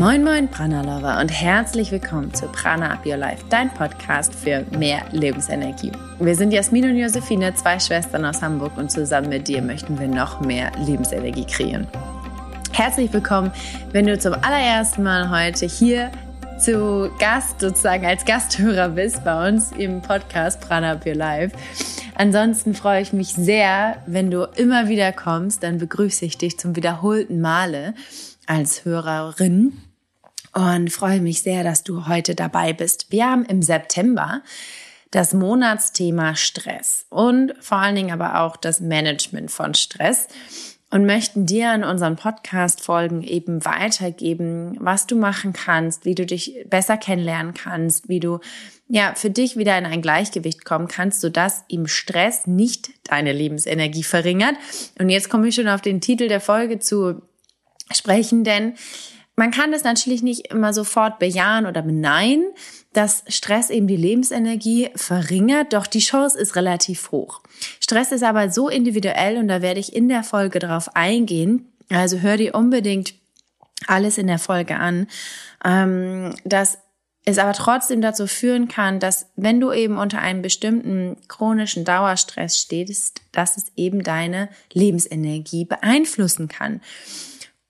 Moin Moin Prana Lover und herzlich willkommen zu Prana Up Your Life, dein Podcast für mehr Lebensenergie. Wir sind Jasmin und Josephine, zwei Schwestern aus Hamburg und zusammen mit dir möchten wir noch mehr Lebensenergie kreieren. Herzlich willkommen, wenn du zum allerersten Mal heute hier zu Gast sozusagen als Gasthörer bist bei uns im Podcast Prana Up Your Life. Ansonsten freue ich mich sehr, wenn du immer wieder kommst, dann begrüße ich dich zum wiederholten Male als Hörerin und freue mich sehr, dass du heute dabei bist. Wir haben im September das Monatsthema Stress und vor allen Dingen aber auch das Management von Stress und möchten dir in unseren Podcast-Folgen eben weitergeben, was du machen kannst, wie du dich besser kennenlernen kannst, wie du ja für dich wieder in ein Gleichgewicht kommen kannst, sodass ihm Stress nicht deine Lebensenergie verringert. Und jetzt komme ich schon auf den Titel der Folge zu sprechen, denn man kann das natürlich nicht immer sofort bejahen oder beneiden, dass Stress eben die Lebensenergie verringert, doch die Chance ist relativ hoch. Stress ist aber so individuell und da werde ich in der Folge drauf eingehen. Also hör dir unbedingt alles in der Folge an, ähm, dass es aber trotzdem dazu führen kann, dass wenn du eben unter einem bestimmten chronischen Dauerstress stehst, dass es eben deine Lebensenergie beeinflussen kann.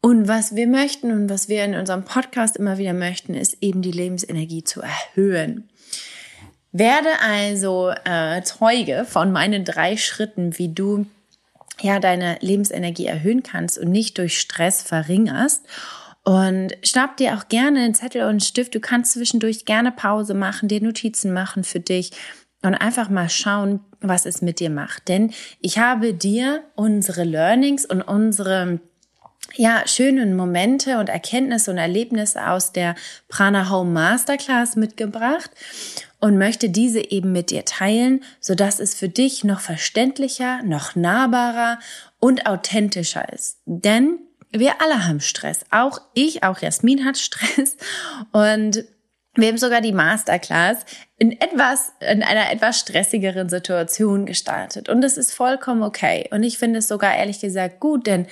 Und was wir möchten und was wir in unserem Podcast immer wieder möchten, ist eben die Lebensenergie zu erhöhen. Werde also äh, Zeuge von meinen drei Schritten, wie du ja deine Lebensenergie erhöhen kannst und nicht durch Stress verringerst. Und schnapp dir auch gerne einen Zettel und einen Stift. Du kannst zwischendurch gerne Pause machen, dir Notizen machen für dich und einfach mal schauen, was es mit dir macht. Denn ich habe dir unsere Learnings und unsere ja, schönen Momente und Erkenntnisse und Erlebnisse aus der Prana Home Masterclass mitgebracht und möchte diese eben mit dir teilen, so dass es für dich noch verständlicher, noch nahbarer und authentischer ist. Denn wir alle haben Stress. Auch ich, auch Jasmin hat Stress und wir haben sogar die Masterclass in etwas, in einer etwas stressigeren Situation gestartet. Und das ist vollkommen okay. Und ich finde es sogar ehrlich gesagt gut, denn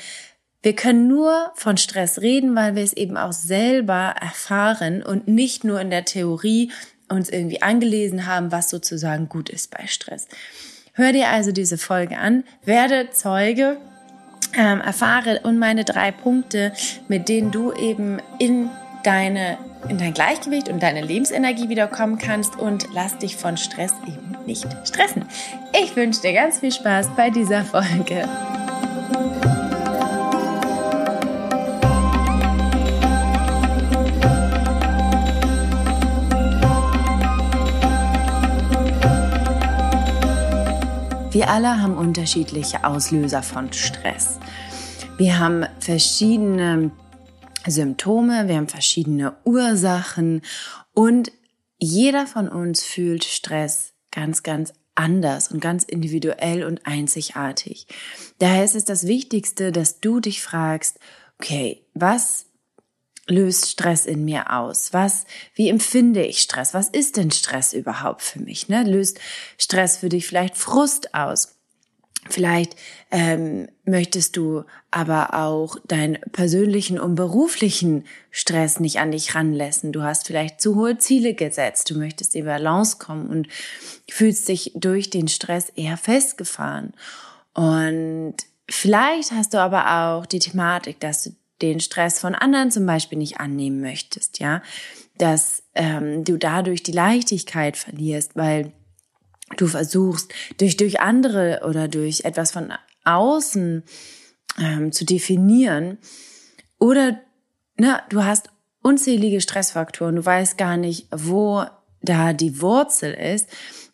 wir können nur von Stress reden, weil wir es eben auch selber erfahren und nicht nur in der Theorie uns irgendwie angelesen haben, was sozusagen gut ist bei Stress. Hör dir also diese Folge an, werde Zeuge, ähm, erfahre und meine drei Punkte, mit denen du eben in deine in dein Gleichgewicht und deine Lebensenergie wiederkommen kannst und lass dich von Stress eben nicht stressen. Ich wünsche dir ganz viel Spaß bei dieser Folge. Wir alle haben unterschiedliche Auslöser von Stress. Wir haben verschiedene Symptome, wir haben verschiedene Ursachen und jeder von uns fühlt Stress ganz, ganz anders und ganz individuell und einzigartig. Daher ist es das Wichtigste, dass du dich fragst, okay, was löst Stress in mir aus? Was, wie empfinde ich Stress? Was ist denn Stress überhaupt für mich? Ne? Löst Stress für dich vielleicht Frust aus? Vielleicht ähm, möchtest du aber auch deinen persönlichen und beruflichen Stress nicht an dich ranlassen. Du hast vielleicht zu hohe Ziele gesetzt. Du möchtest in Balance kommen und fühlst dich durch den Stress eher festgefahren. Und vielleicht hast du aber auch die Thematik, dass du den Stress von anderen zum Beispiel nicht annehmen möchtest, ja, dass ähm, du dadurch die Leichtigkeit verlierst, weil du versuchst, durch, durch andere oder durch etwas von außen ähm, zu definieren. Oder ne, du hast unzählige Stressfaktoren, du weißt gar nicht, wo da die Wurzel ist,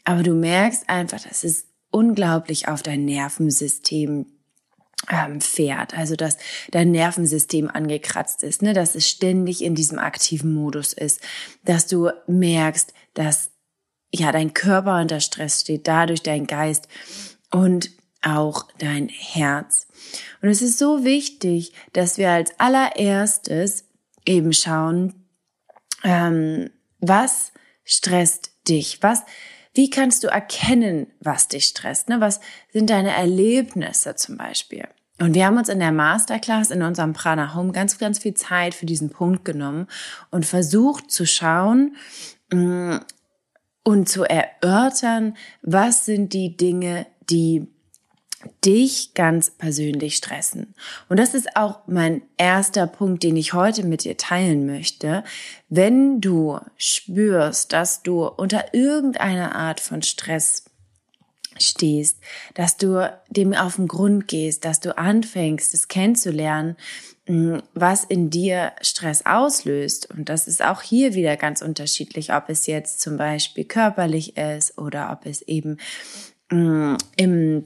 aber du merkst einfach, dass es unglaublich auf dein Nervensystem ähm, fährt, also dass dein Nervensystem angekratzt ist, ne, dass es ständig in diesem aktiven Modus ist, dass du merkst, dass ja dein Körper unter Stress steht, dadurch dein Geist und auch dein Herz. Und es ist so wichtig, dass wir als allererstes eben schauen, ähm, was stresst dich, was wie kannst du erkennen, was dich stresst? Ne? Was sind deine Erlebnisse zum Beispiel? Und wir haben uns in der Masterclass in unserem Prana Home ganz, ganz viel Zeit für diesen Punkt genommen und versucht zu schauen mm, und zu erörtern, was sind die Dinge, die dich ganz persönlich stressen. Und das ist auch mein erster Punkt, den ich heute mit dir teilen möchte. Wenn du spürst, dass du unter irgendeiner Art von Stress stehst, dass du dem auf den Grund gehst, dass du anfängst, es kennenzulernen, mm, was in dir Stress auslöst. Und das ist auch hier wieder ganz unterschiedlich, ob es jetzt zum Beispiel körperlich ist oder ob es eben mm, im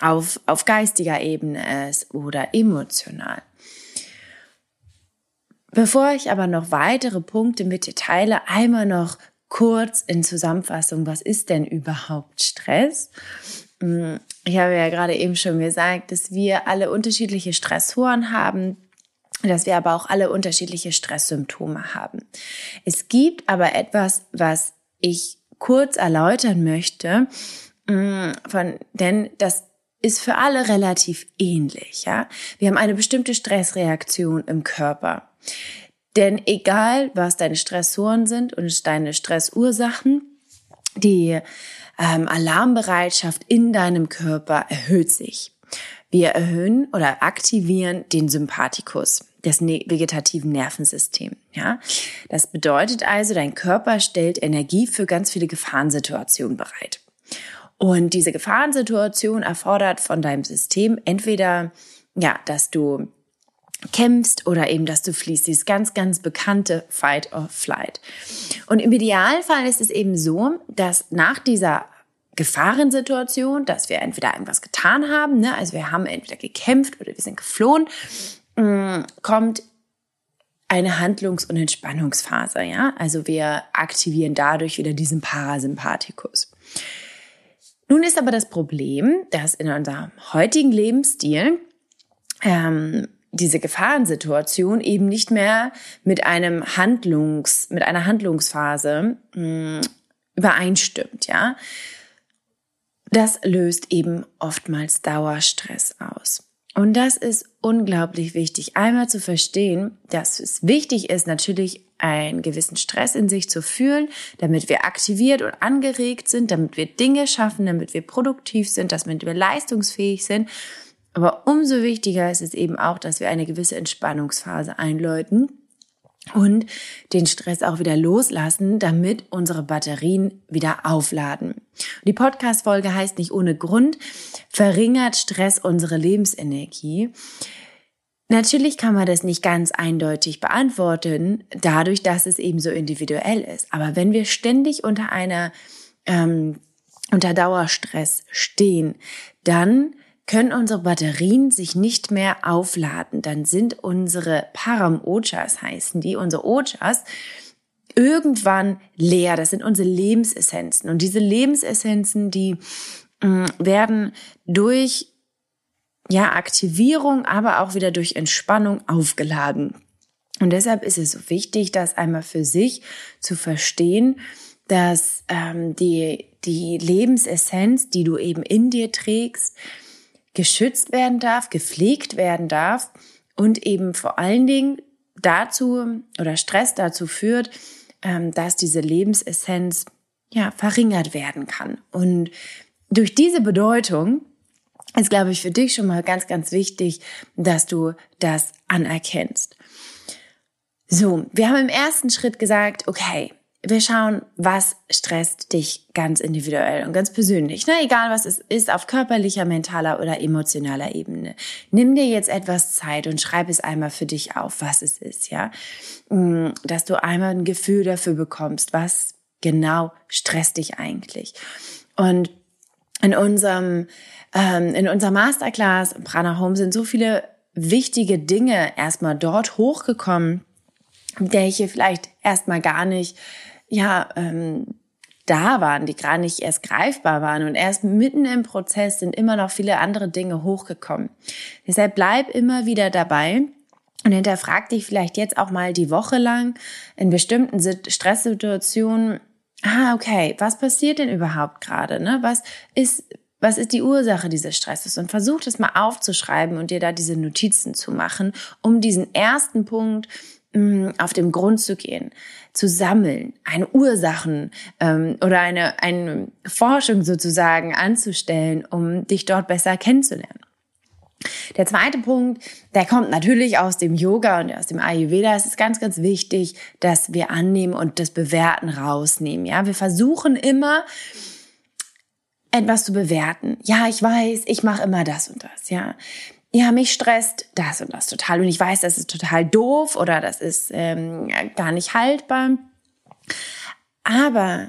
auf, auf geistiger Ebene ist oder emotional. Bevor ich aber noch weitere Punkte mit dir teile, einmal noch kurz in Zusammenfassung, was ist denn überhaupt Stress? Hm, ich habe ja gerade eben schon gesagt, dass wir alle unterschiedliche Stressoren haben, dass wir aber auch alle unterschiedliche Stresssymptome haben. Es gibt aber etwas, was ich kurz erläutern möchte, hm, von, denn das ist für alle relativ ähnlich, ja. Wir haben eine bestimmte Stressreaktion im Körper. Denn egal, was deine Stressoren sind und deine Stressursachen, die ähm, Alarmbereitschaft in deinem Körper erhöht sich. Wir erhöhen oder aktivieren den Sympathikus des ne-, vegetativen Nervensystems. Ja, das bedeutet also, dein Körper stellt Energie für ganz viele Gefahrensituationen bereit. Und diese Gefahrensituation erfordert von deinem System entweder, ja, dass du kämpfst oder eben, dass du fließt. Dieses ganz, ganz bekannte Fight or Flight. Und im Idealfall ist es eben so, dass nach dieser Gefahrensituation, dass wir entweder irgendwas getan haben, ne, also wir haben entweder gekämpft oder wir sind geflohen, mm, kommt eine Handlungs- und Entspannungsphase, ja. Also wir aktivieren dadurch wieder diesen Parasympathikus. Nun ist aber das Problem, dass in unserem heutigen Lebensstil ähm, diese Gefahrensituation eben nicht mehr mit einem Handlungs, mit einer Handlungsphase mh, hm, übereinstimmt, ja. Das löst eben oftmals Dauerstress aus. Und das ist unglaublich wichtig, einmal zu verstehen, dass es wichtig ist, natürlich einen gewissen Stress in sich zu fühlen, damit wir aktiviert und angeregt sind, damit wir Dinge schaffen, damit wir produktiv sind, damit wir leistungsfähig sind. Aber umso wichtiger ist es eben auch, dass wir eine gewisse Entspannungsphase einläuten und den Stress auch wieder loslassen, damit unsere Batterien wieder aufladen. Die Podcast-Folge heißt nicht ohne Grund, verringert Stress unsere Lebensenergie. Natürlich kann man das nicht ganz eindeutig beantworten, dadurch, dass es eben so individuell ist. Aber wenn wir ständig unter einer ähm, unter Dauerstress stehen, dann können unsere Batterien sich nicht mehr aufladen. Dann sind unsere Param-Ojas, heißen die, unsere Ojas, irgendwann leer. Das sind unsere Lebensessenzen. Und diese Lebensessenzen, die äh, werden durch ja, Aktivierung, aber auch wieder durch Entspannung aufgeladen. Und deshalb ist es so wichtig, das einmal für sich zu verstehen, dass ähm, die, die Lebensessenz, die du eben in dir trägst, geschützt werden darf, gepflegt werden darf und eben vor allen Dingen dazu oder Stress dazu führt, dass diese Lebensessenz ja verringert werden kann. Und durch diese Bedeutung ist, glaube ich, für dich schon mal ganz, ganz wichtig, dass du das anerkennst. So, wir haben im ersten Schritt gesagt, okay, wir schauen, was stresst dich ganz individuell und ganz persönlich. Na, egal was es ist, auf körperlicher, mentaler oder emotionaler Ebene. Nimm dir jetzt etwas Zeit und schreib es einmal für dich auf, was es ist, ja. Mm, dass du einmal ein Gefühl dafür bekommst, was genau stresst dich eigentlich. Und in unserem ähm, in unserer Masterclass Prana Home sind so viele wichtige Dinge erstmal dort hochgekommen, welche vielleicht erstmal gar nicht, ja, ähm, da waren, die gar nicht erst greifbar waren. Und erst mitten im Prozess sind immer noch viele andere Dinge hochgekommen. Deshalb bleib immer wieder dabei und hinterfrag dich vielleicht jetzt auch mal die Woche lang in bestimmten Stresssituationen, ah, okay, was passiert denn überhaupt gerade? Ne? Was ist was ist die Ursache dieses Stresses? Und versuch das mal aufzuschreiben und dir da diese Notizen zu machen, um diesen ersten Punkt auf dem Grund zu gehen, zu sammeln, eine Ursachen ähm, oder eine, eine Forschung sozusagen anzustellen, um dich dort besser kennenzulernen. Der zweite Punkt, der kommt natürlich aus dem Yoga und aus dem Ayurveda. Es ist ganz, ganz wichtig, dass wir annehmen und das Bewerten rausnehmen. Ja, wir versuchen immer, etwas zu bewerten. Ja, ich weiß, ich mache immer das und das, ja. Ja, mich stresst das und das total. Und ich weiß, das ist total doof oder das ist ähm, gar nicht haltbar. Aber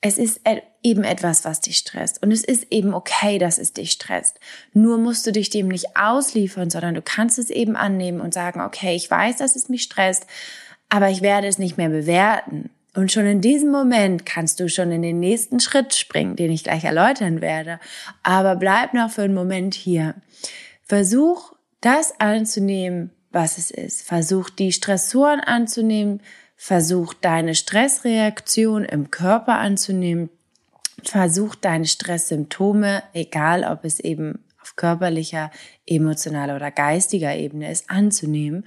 es ist eben etwas, was dich stresst. Und es ist eben okay, dass es dich stresst. Nur musst du dich dem nicht ausliefern, sondern du kannst es eben annehmen und sagen, okay, ich weiß, dass es mich stresst, aber ich werde es nicht mehr bewerten. Und schon in diesem Moment kannst du schon in den nächsten Schritt springen, den ich gleich erläutern werde. Aber bleib noch für einen Moment hier. Versuch, das anzunehmen, was es ist. Versuch, die Stressoren anzunehmen. Versuch, deine Stressreaktion im Körper anzunehmen. Versuch, deine Stresssymptome, egal ob es eben auf körperlicher, emotionaler oder geistiger Ebene ist, anzunehmen.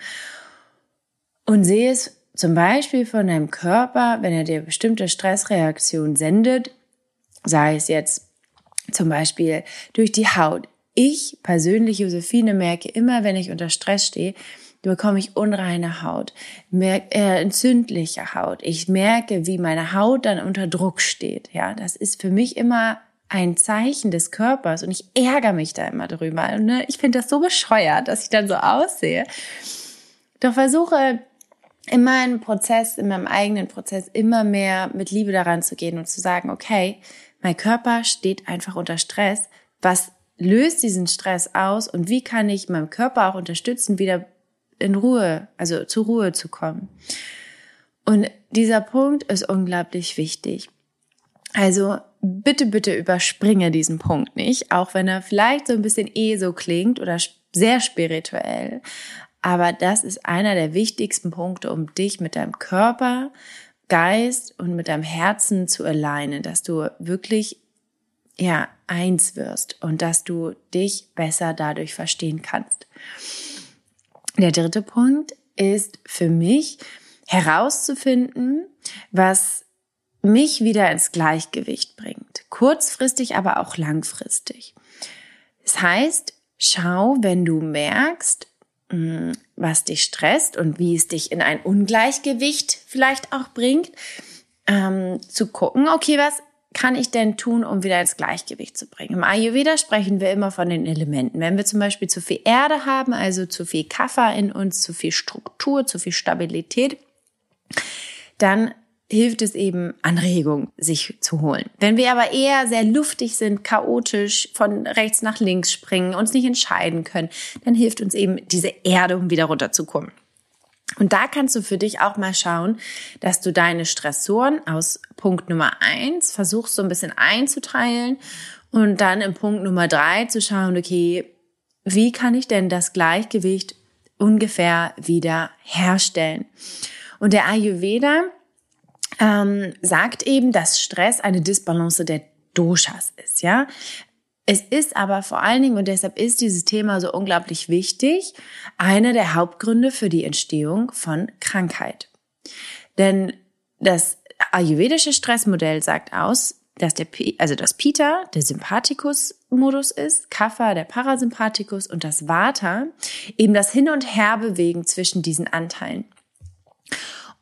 Und sehe es zum Beispiel von deinem Körper, wenn er dir bestimmte Stressreaktionen sendet, sei es jetzt zum Beispiel durch die Haut. Ich persönlich, Josephine, merke immer, wenn ich unter Stress stehe, bekomme ich unreine Haut, merke, äh, entzündliche Haut. Ich merke, wie meine Haut dann unter Druck steht. Ja, das ist für mich immer ein Zeichen des Körpers und ich ärgere mich da immer drüber. Ne, ich finde das so bescheuert, dass ich dann so aussehe. Doch versuche in meinem Prozess, in meinem eigenen Prozess immer mehr mit Liebe daran zu gehen und zu sagen, okay, mein Körper steht einfach unter Stress. Was löst diesen Stress aus und wie kann ich meinem Körper auch unterstützen, wieder in Ruhe, also zur Ruhe zu kommen? Und dieser Punkt ist unglaublich wichtig. Also bitte, bitte überspringe diesen Punkt nicht, auch wenn er vielleicht so ein bisschen eh so klingt oder sehr spirituell. Aber das ist einer der wichtigsten Punkte, um dich mit deinem Körper, Geist und mit deinem Herzen zu alignen, dass du wirklich ja eins wirst und dass du dich besser dadurch verstehen kannst. Der dritte Punkt ist für mich herauszufinden, was mich wieder ins Gleichgewicht bringt. Kurzfristig, aber auch langfristig. Das heißt, schau, wenn du merkst, Mm, was dich stresst und wie es dich in ein Ungleichgewicht vielleicht auch bringt, ähm, zu gucken, okay, was kann ich denn tun, um wieder ins Gleichgewicht zu bringen? Im Ayurveda sprechen wir immer von den Elementen. Wenn wir zum Beispiel zu viel Erde haben, also zu viel Kaffer in uns, zu viel Struktur, zu viel Stabilität, dann hilft es eben, Anregung sich zu holen. Wenn wir aber eher sehr luftig sind, chaotisch, von rechts nach links springen, uns nicht entscheiden können, dann hilft uns eben diese Erde, um wieder runterzukommen. Und da kannst du für dich auch mal schauen, dass du deine Stressoren aus Punkt Nummer eins versuchst so ein bisschen einzuteilen und dann im Punkt Nummer drei zu schauen, okay, wie kann ich denn das Gleichgewicht ungefähr wieder herstellen? Und der Ayurveda, ähm, sagt eben, dass Stress eine Disbalance der Doshas ist, ja. Es ist aber vor allen Dingen, und deshalb ist dieses Thema so unglaublich wichtig, einer der Hauptgründe für die Entstehung von Krankheit. Denn das ayurvedische Stressmodell sagt aus, dass der, also das Pita der Sympathikus-Modus ist, Kapha der Parasympathikus und das Vata eben das Hin- und Herbewegen zwischen diesen Anteilen.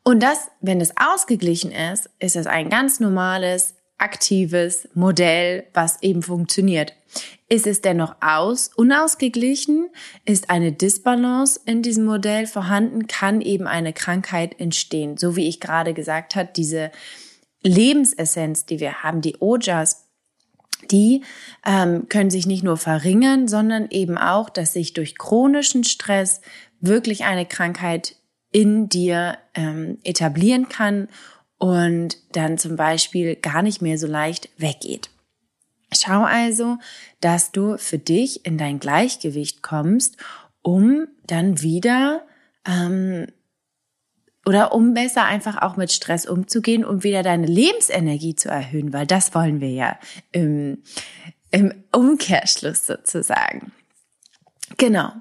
Und das, wenn es ausgeglichen ist, ist es ein ganz normales, aktives Modell, was eben funktioniert. Ist es dennoch aus, unausgeglichen, ist eine Disbalance in diesem Modell vorhanden, kann eben eine Krankheit entstehen. So wie ich gerade gesagt habe, diese Lebensessenz, die wir haben, die Ojas, die ähm, können sich nicht nur verringern, sondern eben auch, dass sich durch chronischen Stress wirklich eine Krankheit in dir ähm, etablieren kann und dann zum Beispiel gar nicht mehr so leicht weggeht. Schau also, dass du für dich in dein Gleichgewicht kommst, um dann wieder ähm, oder um besser einfach auch mit Stress umzugehen, um wieder deine Lebensenergie zu erhöhen, weil das wollen wir ja im, im Umkehrschluss sozusagen. Genau.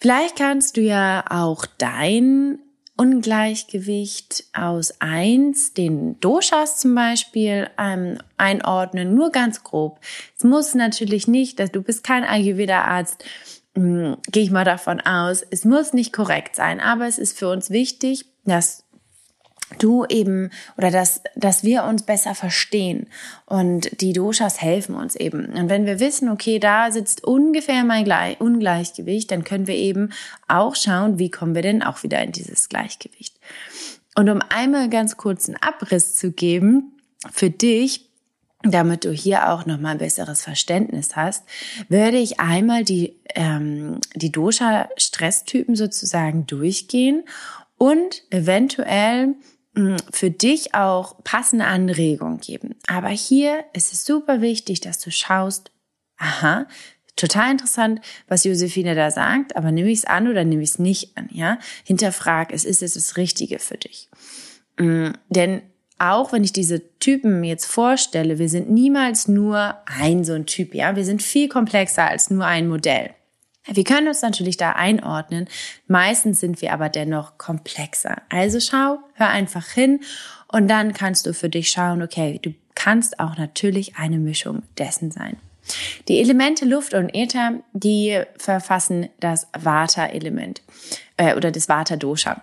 Vielleicht kannst du ja auch dein Ungleichgewicht aus eins, den Doshas zum Beispiel, ähm, einordnen, nur ganz grob. Es muss natürlich nicht, dass du bist kein Ayurveda-Arzt, hm, gehe ich mal davon aus. Es muss nicht korrekt sein, aber es ist für uns wichtig, dass du eben oder dass, dass wir uns besser verstehen und die Doshas helfen uns eben. Und wenn wir wissen, okay, da sitzt ungefähr mein Gleich Ungleichgewicht, dann können wir eben auch schauen, wie kommen wir denn auch wieder in dieses Gleichgewicht. Und um einmal ganz kurz einen Abriss zu geben, für dich, damit du hier auch nochmal ein besseres Verständnis hast, würde ich einmal die, ähm, die Dosha-Stresstypen sozusagen durchgehen und eventuell für dich auch passende Anregungen geben. Aber hier ist es super wichtig, dass du schaust, aha, total interessant, was Josephine da sagt, aber nehme ich es an oder nehme ich es nicht an, ja? Hinterfrag es, ist es das Richtige für dich? Denn auch wenn ich diese Typen jetzt vorstelle, wir sind niemals nur ein so ein Typ, ja? Wir sind viel komplexer als nur ein Modell. Wir können uns natürlich da einordnen. Meistens sind wir aber dennoch komplexer. Also schau, hör einfach hin und dann kannst du für dich schauen, okay, du kannst auch natürlich eine Mischung dessen sein. Die Elemente Luft und Äther, die verfassen das Vata-Element äh, oder das Vata-Dosha.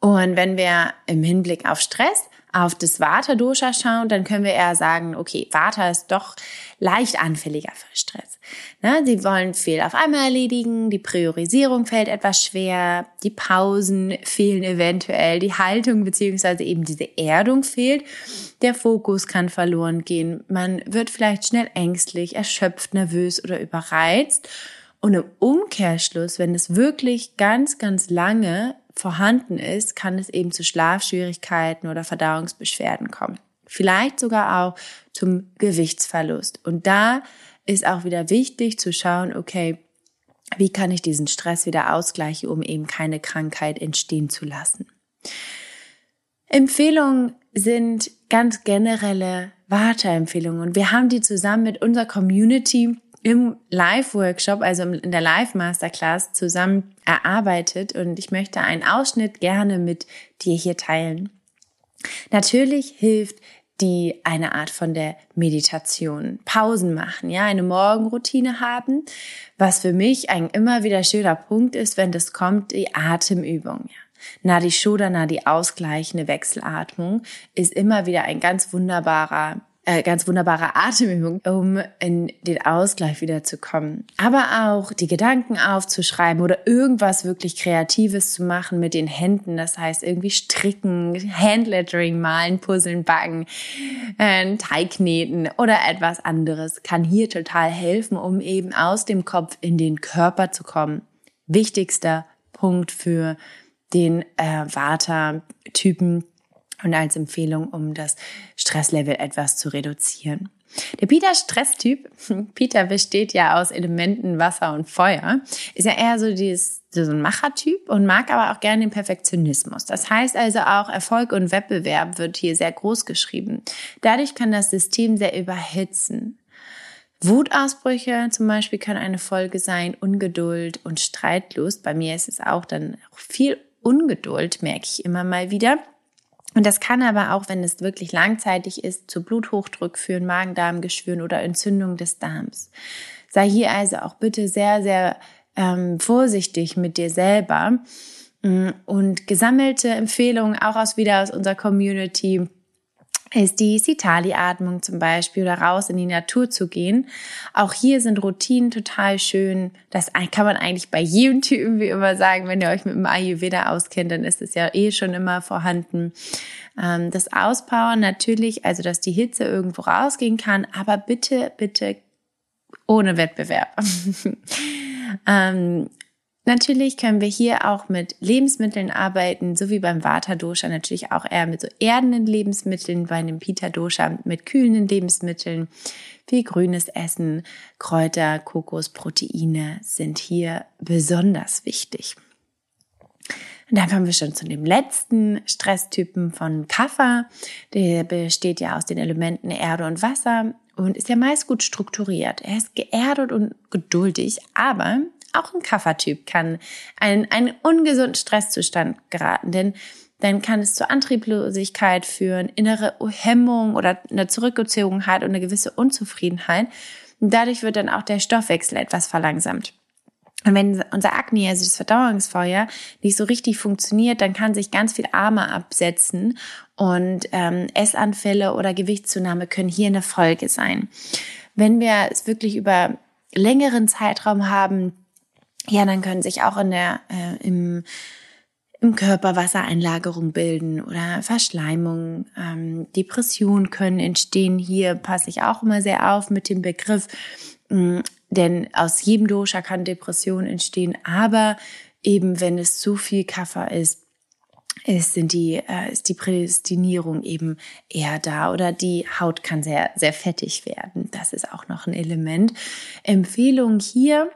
Und wenn wir im Hinblick auf Stress auf das Vata-Dosha schauen, dann können wir eher sagen, okay, Vata ist doch leicht anfälliger für Stress. Ne? Sie wollen viel auf einmal erledigen, die Priorisierung fällt etwas schwer, die Pausen fehlen eventuell, die Haltung beziehungsweise eben diese Erdung fehlt, der Fokus kann verloren gehen, man wird vielleicht schnell ängstlich, erschöpft, nervös oder überreizt. Und im Umkehrschluss, wenn es wirklich ganz, ganz lange vorhanden ist, kann es eben zu Schlafschwierigkeiten oder Verdauungsbeschwerden kommen. Vielleicht sogar auch zum Gewichtsverlust. Und da ist auch wieder wichtig zu schauen, okay, wie kann ich diesen Stress wieder ausgleichen, um eben keine Krankheit entstehen zu lassen. Empfehlungen sind ganz generelle Warteempfehlungen und wir haben die zusammen mit unserer Community im Live-Workshop, also in der Live-Masterclass zusammen erarbeitet und ich möchte einen Ausschnitt gerne mit dir hier teilen. Natürlich hilft die eine Art von der Meditation, Pausen machen, ja, eine Morgenroutine haben, was für mich ein immer wieder schöner Punkt ist, wenn das kommt, die Atemübung, ja. Nadi Shodana, die ausgleichende Wechselatmung, ist immer wieder ein ganz wunderbarer äh, ganz wunderbare Atemübung, um in den Ausgleich wieder zu kommen. Aber auch die Gedanken aufzuschreiben oder irgendwas wirklich Kreatives zu machen mit den Händen. Das heißt irgendwie stricken, Handlettering malen, puzzeln, backen, äh, Teig kneten oder etwas anderes kann hier total helfen, um eben aus dem Kopf in den Körper zu kommen. Wichtigster Punkt für den äh, Vata-Typen und als Empfehlung, um das Stresslevel etwas zu reduzieren. Der Peter-Stresstyp, Peter besteht ja aus Elementen Wasser und Feuer, ist ja eher so, dieses, so ein Machertyp und mag aber auch gerne den Perfektionismus. Das heißt also auch Erfolg und Wettbewerb wird hier sehr groß geschrieben. Dadurch kann das System sehr überhitzen. Wutausbrüche zum Beispiel kann eine Folge sein, Ungeduld und Streitlust. Bei mir ist es auch dann viel Ungeduld, merke ich immer mal wieder. Und das kann aber auch, wenn es wirklich langzeitig ist, zu Bluthochdruck führen, Magen-Darm-Geschwüren oder Entzündung des Darms. Sei hier also auch bitte sehr, sehr ähm, vorsichtig mit dir selber. Mm, und gesammelte Empfehlungen auch aus wieder aus unserer Community ist die Sitali-Atmung zum Beispiel oder raus in die Natur zu gehen. Auch hier sind Routinen total schön. Das kann man eigentlich bei jedem Typen wie immer sagen. Wenn ihr euch mit dem Ayurveda auskennt, dann ist es ja eh schon immer vorhanden. Ähm, das Auspowern natürlich, also dass die Hitze irgendwo rausgehen kann, aber bitte, bitte ohne Wettbewerb. ähm, Natürlich können wir hier auch mit Lebensmitteln arbeiten, so wie beim Vata Dosha natürlich auch eher mit so erdenden Lebensmitteln, bei einem Pita Dosha mit kühlenden Lebensmitteln. Viel grünes Essen, Kräuter, Kokos, Proteine sind hier besonders wichtig. Und dann kommen wir schon zu dem letzten Stresstypen von Kaffer. Der besteht ja aus den Elementen Erde und Wasser und ist ja meist gut strukturiert. Er ist geerdet und geduldig, aber auch ein Kaffertyp kann einen, einen ungesunden Stresszustand geraten, denn dann kann es zur Antrieblosigkeit führen, innere Hemmung oder eine Zurückgezogenheit und eine gewisse Unzufriedenheit. Und dadurch wird dann auch der Stoffwechsel etwas verlangsamt. Und wenn unser Akne, also das Verdauungsfeuer, nicht so richtig funktioniert, dann kann sich ganz viel Arme absetzen und ähm, Essanfälle oder Gewichtszunahme können hier eine Folge sein. Wenn wir es wirklich über längeren Zeitraum haben, ja, dann können sich auch in der äh, im im Körper Wassereinlagerung bilden oder Verschleimung. Ähm, Depressionen können entstehen. Hier passe ich auch immer sehr auf mit dem Begriff, mh, mm, denn aus jedem Dosha kann Depression entstehen. Aber eben wenn es zu viel Kaffer ist, ist, sind die, äh, ist die Prädestinierung eben eher da oder die Haut kann sehr, sehr fettig werden. Das ist auch noch ein Element. Empfehlung hier,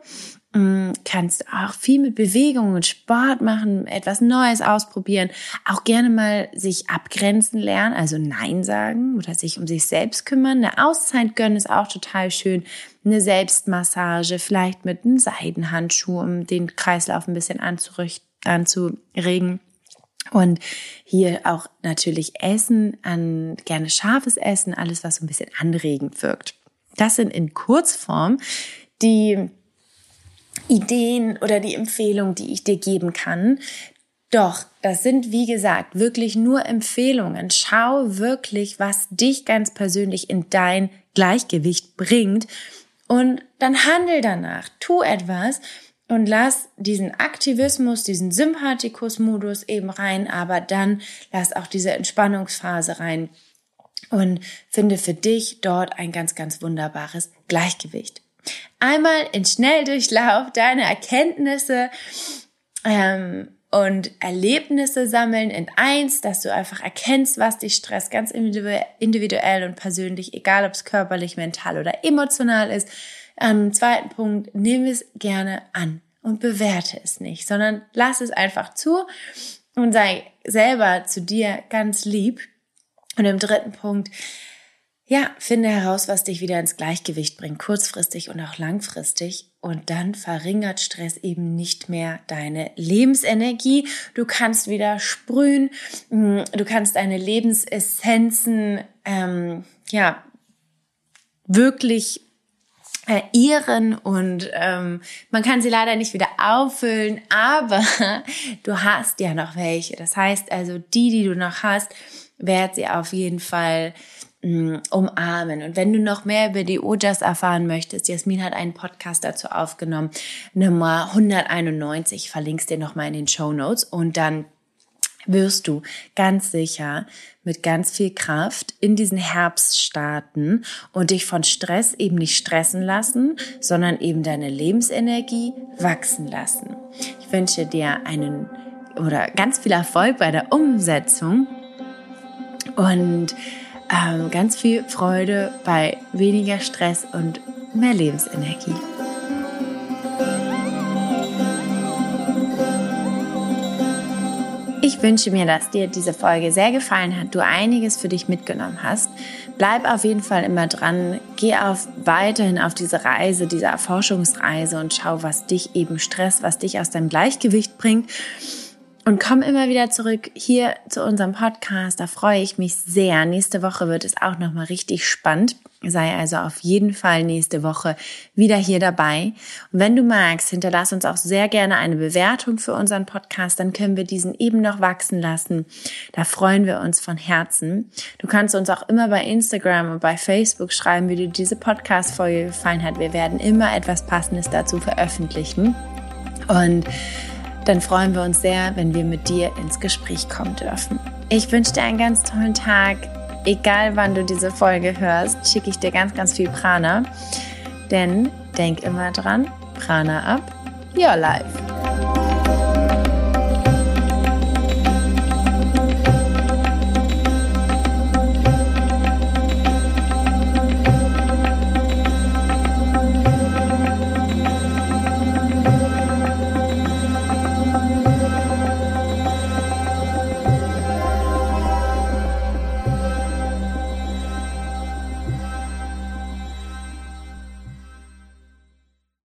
kannst auch viel mit Bewegung und Sport machen, etwas Neues ausprobieren, auch gerne mal sich abgrenzen lernen, also Nein sagen oder sich um sich selbst kümmern. Eine Auszeit gönnen ist auch total schön. Eine Selbstmassage, vielleicht mit einem Seidenhandschuh, um den Kreislauf ein bisschen anzuregen. Und hier auch natürlich Essen, an gerne scharfes Essen, alles, was so ein bisschen anregend wirkt. Das sind in Kurzform die Ideen oder die Empfehlungen, die ich dir geben kann. Doch, das sind, wie gesagt, wirklich nur Empfehlungen. Schau wirklich, was dich ganz persönlich in dein Gleichgewicht bringt und dann handel danach. Tu etwas und lass diesen Aktivismus, diesen Sympathikus-Modus eben rein, aber dann lass auch diese Entspannungsphase rein und finde für dich dort ein ganz, ganz wunderbares Gleichgewicht einmal in Schnelldurchlauf deine Erkenntnisse ähm, und Erlebnisse sammeln in eins, dass du einfach erkennst, was dich stresst, ganz individuell und persönlich, egal ob es körperlich, mental oder emotional ist. Am zweiten Punkt, nimm es gerne an und bewerte es nicht, sondern lass es einfach zu und sei selber zu dir ganz lieb. Und im dritten Punkt, ja, finde heraus, was dich wieder ins Gleichgewicht bringt, kurzfristig und auch langfristig. Und dann verringert Stress eben nicht mehr deine Lebensenergie. Du kannst wieder sprühen, mm, du kannst deine Lebensessenzen, ähm, ja, wirklich ehren und ähm, man kann sie leider nicht wieder auffüllen, aber du hast ja noch welche. Das heißt also, die, die du noch hast, werd sie auf jeden Fall umarmen. Und wenn du noch mehr über die Ojas erfahren möchtest, Jasmin hat einen Podcast dazu aufgenommen, Nummer 191, verlinkst dir nochmal in den Show Notes und dann wirst du ganz sicher mit ganz viel Kraft in diesen Herbst starten und dich von Stress eben nicht stressen lassen, sondern eben deine Lebensenergie wachsen lassen. Ich wünsche dir einen oder ganz viel Erfolg bei der Umsetzung und ähm, ganz viel Freude bei weniger Stress und mehr Lebensenergie. Ich wünsche mir, dass dir diese Folge sehr gefallen hat, du einiges für dich mitgenommen hast. Bleib auf jeden Fall immer dran, geh auf, weiterhin auf diese Reise, diese Erforschungsreise und schau, was dich eben stresst, was dich aus deinem Gleichgewicht bringt. Und komm immer wieder zurück hier zu unserem Podcast. Da freue ich mich sehr. Nächste Woche wird es auch nochmal richtig spannend. Sei also auf jeden Fall nächste Woche wieder hier dabei. Und wenn du magst, hinterlass uns auch sehr gerne eine Bewertung für unseren Podcast. Dann können wir diesen eben noch wachsen lassen. Da freuen wir uns von Herzen. Du kannst uns auch immer bei Instagram und bei Facebook schreiben, wie dir diese Podcast-Folge gefallen hat. Wir werden immer etwas Passendes dazu veröffentlichen. Und dann freuen wir uns sehr, wenn wir mit dir ins Gespräch kommen dürfen. Ich wünsche dir einen ganz tollen Tag. Egal wann du diese Folge hörst, schicke ich dir ganz, ganz viel Prana. Denn denk immer dran, Prana ab, your life.